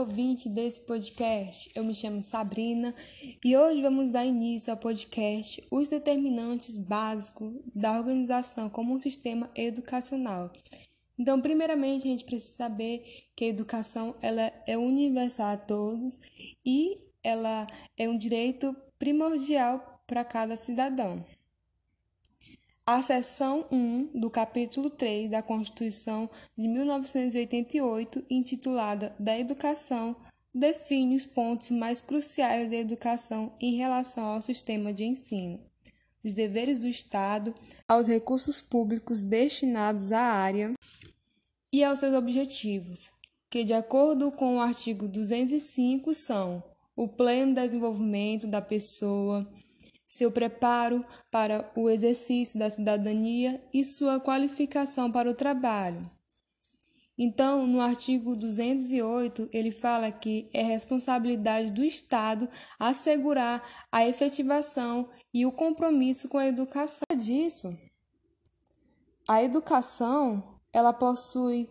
ouvinte desse podcast. Eu me chamo Sabrina e hoje vamos dar início ao podcast Os Determinantes Básicos da Organização como um Sistema Educacional. Então, primeiramente, a gente precisa saber que a educação ela é universal a todos e ela é um direito primordial para cada cidadão. A seção 1 do capítulo 3 da Constituição de 1988, intitulada Da Educação, define os pontos mais cruciais da educação em relação ao sistema de ensino, os deveres do Estado, aos recursos públicos destinados à área e aos seus objetivos, que, de acordo com o artigo 205, são o pleno desenvolvimento da pessoa seu preparo para o exercício da cidadania e sua qualificação para o trabalho. Então, no artigo 208, ele fala que é responsabilidade do Estado assegurar a efetivação e o compromisso com a educação. Disso, a educação, ela possui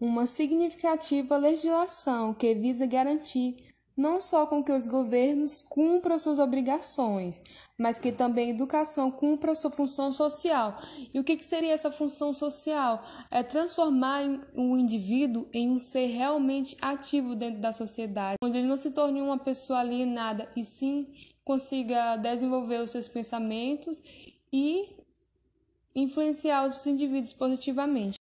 uma significativa legislação que visa garantir não só com que os governos cumpram suas obrigações, mas que também a educação cumpra sua função social. E o que, que seria essa função social? É transformar o indivíduo em um ser realmente ativo dentro da sociedade, onde ele não se torne uma pessoa alienada e sim consiga desenvolver os seus pensamentos e influenciar os indivíduos positivamente.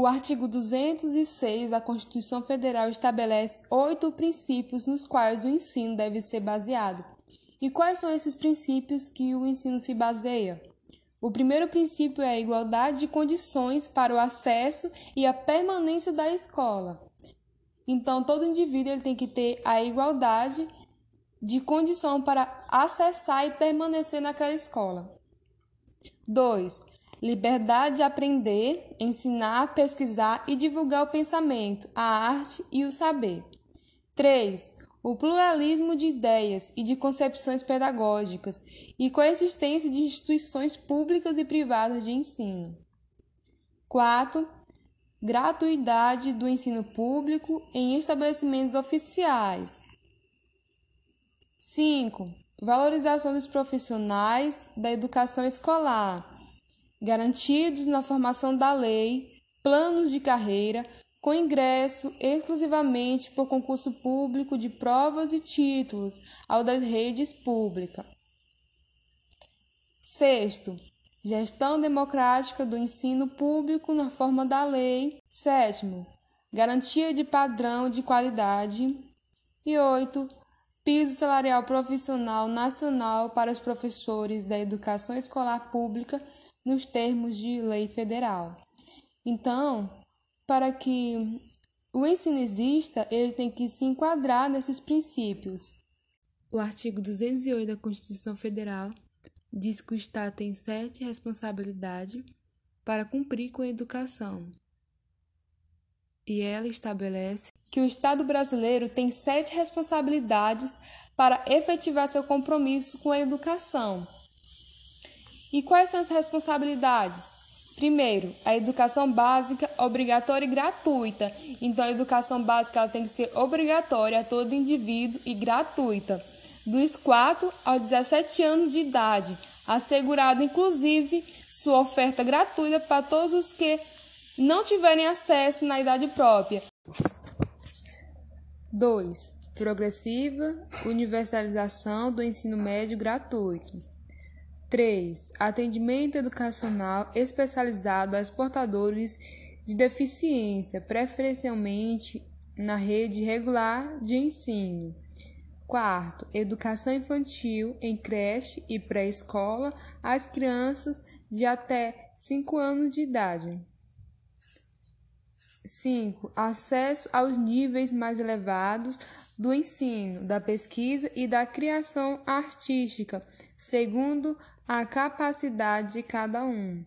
O artigo 206 da Constituição Federal estabelece oito princípios nos quais o ensino deve ser baseado. E quais são esses princípios que o ensino se baseia? O primeiro princípio é a igualdade de condições para o acesso e a permanência da escola. Então, todo indivíduo ele tem que ter a igualdade de condição para acessar e permanecer naquela escola. 2 liberdade de aprender, ensinar, pesquisar e divulgar o pensamento, a arte e o saber. 3. O pluralismo de ideias e de concepções pedagógicas e coexistência de instituições públicas e privadas de ensino. 4. Gratuidade do ensino público em estabelecimentos oficiais. 5. Valorização dos profissionais da educação escolar garantidos na formação da lei, planos de carreira, com ingresso exclusivamente por concurso público de provas e títulos ao das redes públicas. Sexto, gestão democrática do ensino público na forma da lei. Sétimo, garantia de padrão de qualidade. E oito, piso salarial profissional nacional para os professores da educação escolar pública nos termos de lei federal. Então, para que o ensino exista, ele tem que se enquadrar nesses princípios. O artigo 208 da Constituição Federal diz que o Estado tem sete responsabilidades para cumprir com a educação. E ela estabelece que o Estado brasileiro tem sete responsabilidades para efetivar seu compromisso com a educação e quais são as responsabilidades? Primeiro, a educação básica obrigatória e gratuita. Então, a educação básica ela tem que ser obrigatória a todo indivíduo e gratuita, dos 4 aos 17 anos de idade, assegurada inclusive sua oferta gratuita para todos os que não tiverem acesso na idade própria. 2. Progressiva universalização do ensino médio gratuito. 3. Atendimento educacional especializado a portadores de deficiência, preferencialmente na rede regular de ensino. 4. Educação infantil em creche e pré-escola às crianças de até 5 anos de idade. 5. Acesso aos níveis mais elevados do ensino, da pesquisa e da criação artística, segundo a capacidade de cada um.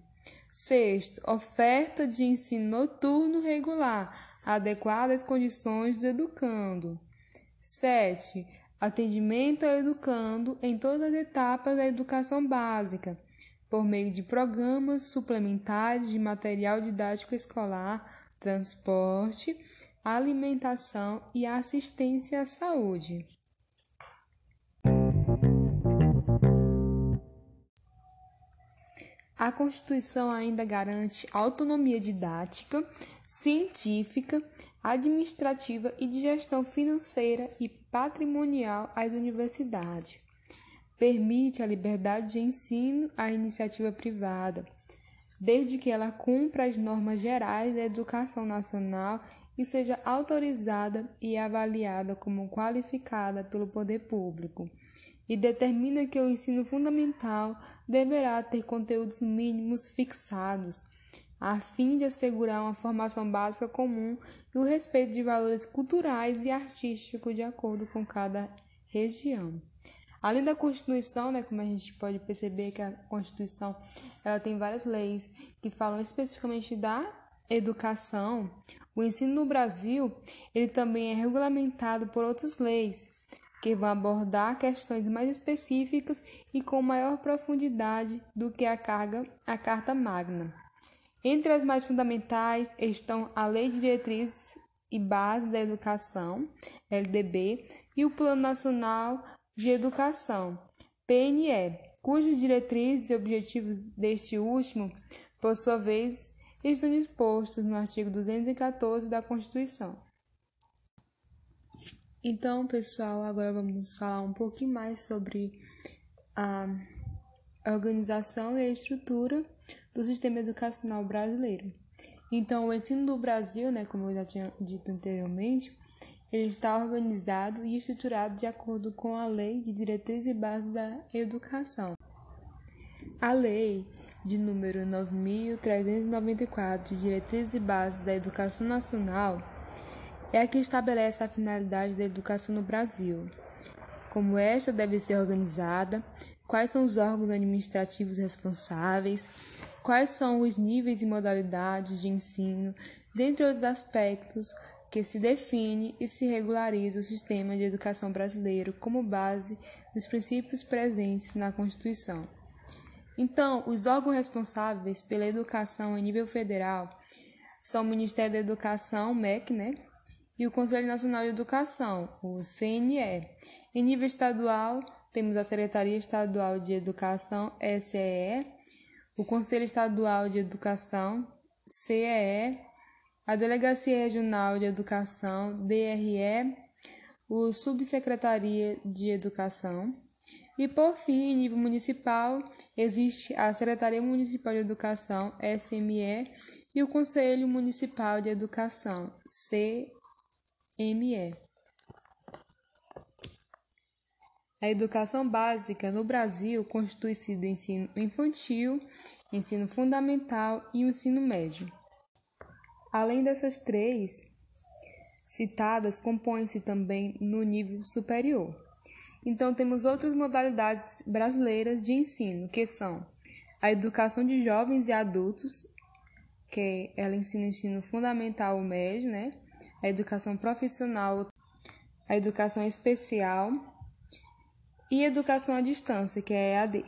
Sexto, oferta de ensino noturno regular, adequada às condições do educando. Sete, atendimento ao educando em todas as etapas da educação básica, por meio de programas suplementares de material didático escolar, transporte alimentação e assistência à saúde. A Constituição ainda garante autonomia didática, científica, administrativa e de gestão financeira e patrimonial às universidades. Permite a liberdade de ensino à iniciativa privada, desde que ela cumpra as normas gerais da educação nacional e seja autorizada e avaliada como qualificada pelo poder público e determina que o ensino fundamental deverá ter conteúdos mínimos fixados, a fim de assegurar uma formação básica comum e o respeito de valores culturais e artísticos de acordo com cada região. Além da Constituição, né, como a gente pode perceber que a Constituição ela tem várias leis que falam especificamente da educação, o ensino no Brasil ele também é regulamentado por outras leis, que vão abordar questões mais específicas e com maior profundidade do que a carga a Carta Magna. Entre as mais fundamentais estão a Lei de Diretrizes e Bases da Educação, LDB, e o Plano Nacional de Educação, PNE, cujos diretrizes e objetivos deste último, por sua vez, estão dispostos no artigo 214 da Constituição. Então, pessoal, agora vamos falar um pouquinho mais sobre a organização e a estrutura do sistema educacional brasileiro. Então, o ensino do Brasil, né, como eu já tinha dito anteriormente, ele está organizado e estruturado de acordo com a Lei de Diretrizes e Bases da Educação. A Lei de número 9394 de Diretrizes e Bases da Educação Nacional é a que estabelece a finalidade da educação no Brasil, como esta deve ser organizada, quais são os órgãos administrativos responsáveis, quais são os níveis e modalidades de ensino, dentre outros aspectos que se define e se regulariza o sistema de educação brasileiro como base dos princípios presentes na Constituição. Então, os órgãos responsáveis pela educação em nível federal são o Ministério da Educação, MEC, né? E o Conselho Nacional de Educação, o CNE. Em nível estadual, temos a Secretaria Estadual de Educação, SEE, o Conselho Estadual de Educação, CEE, a Delegacia Regional de Educação, DRE, o Subsecretaria de Educação. E por fim, em nível municipal, existe a Secretaria Municipal de Educação, SME, e o Conselho Municipal de Educação, CE. ME. A educação básica no Brasil constitui-se do ensino infantil, ensino fundamental e o ensino médio. Além dessas três citadas, compõem-se também no nível superior. Então, temos outras modalidades brasileiras de ensino, que são a educação de jovens e adultos, que ela ensina ensino fundamental médio, né? A educação profissional, a educação especial e educação à distância, que é EAD.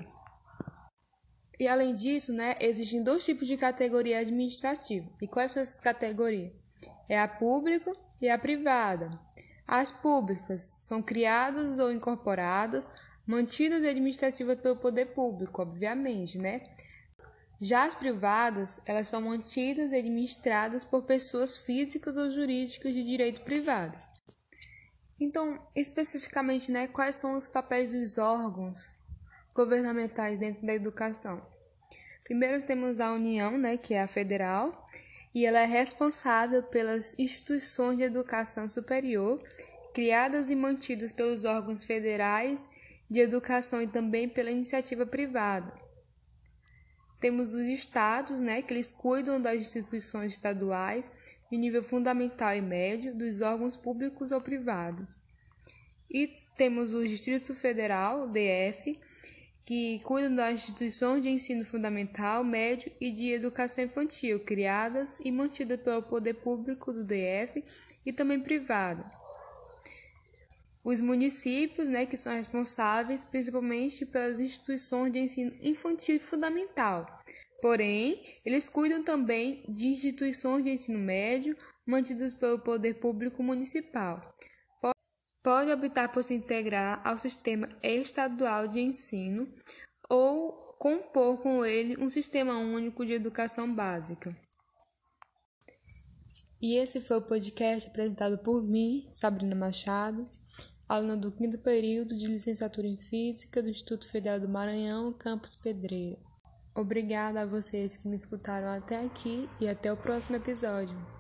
E além disso, né, existem dois tipos de categoria administrativa. E quais são essas categorias? É a pública e a privada. As públicas são criadas ou incorporadas, mantidas administrativas pelo poder público, obviamente, né? Já as privadas, elas são mantidas e administradas por pessoas físicas ou jurídicas de direito privado. Então, especificamente, né, quais são os papéis dos órgãos governamentais dentro da educação? Primeiro temos a União, né, que é a federal, e ela é responsável pelas instituições de educação superior criadas e mantidas pelos órgãos federais de educação e também pela iniciativa privada. Temos os estados, né, que eles cuidam das instituições estaduais de nível fundamental e médio, dos órgãos públicos ou privados. E temos o Distrito Federal, DF, que cuidam das instituições de ensino fundamental, médio e de educação infantil, criadas e mantidas pelo poder público do DF e também privado os municípios, né, que são responsáveis principalmente pelas instituições de ensino infantil fundamental. Porém, eles cuidam também de instituições de ensino médio, mantidos pelo poder público municipal. Pode optar por se integrar ao sistema estadual de ensino ou compor com ele um sistema único de educação básica. E esse foi o podcast apresentado por mim, Sabrina Machado, aluna do quinto período de licenciatura em Física do Instituto Federal do Maranhão, campus Pedreira. Obrigada a vocês que me escutaram até aqui e até o próximo episódio.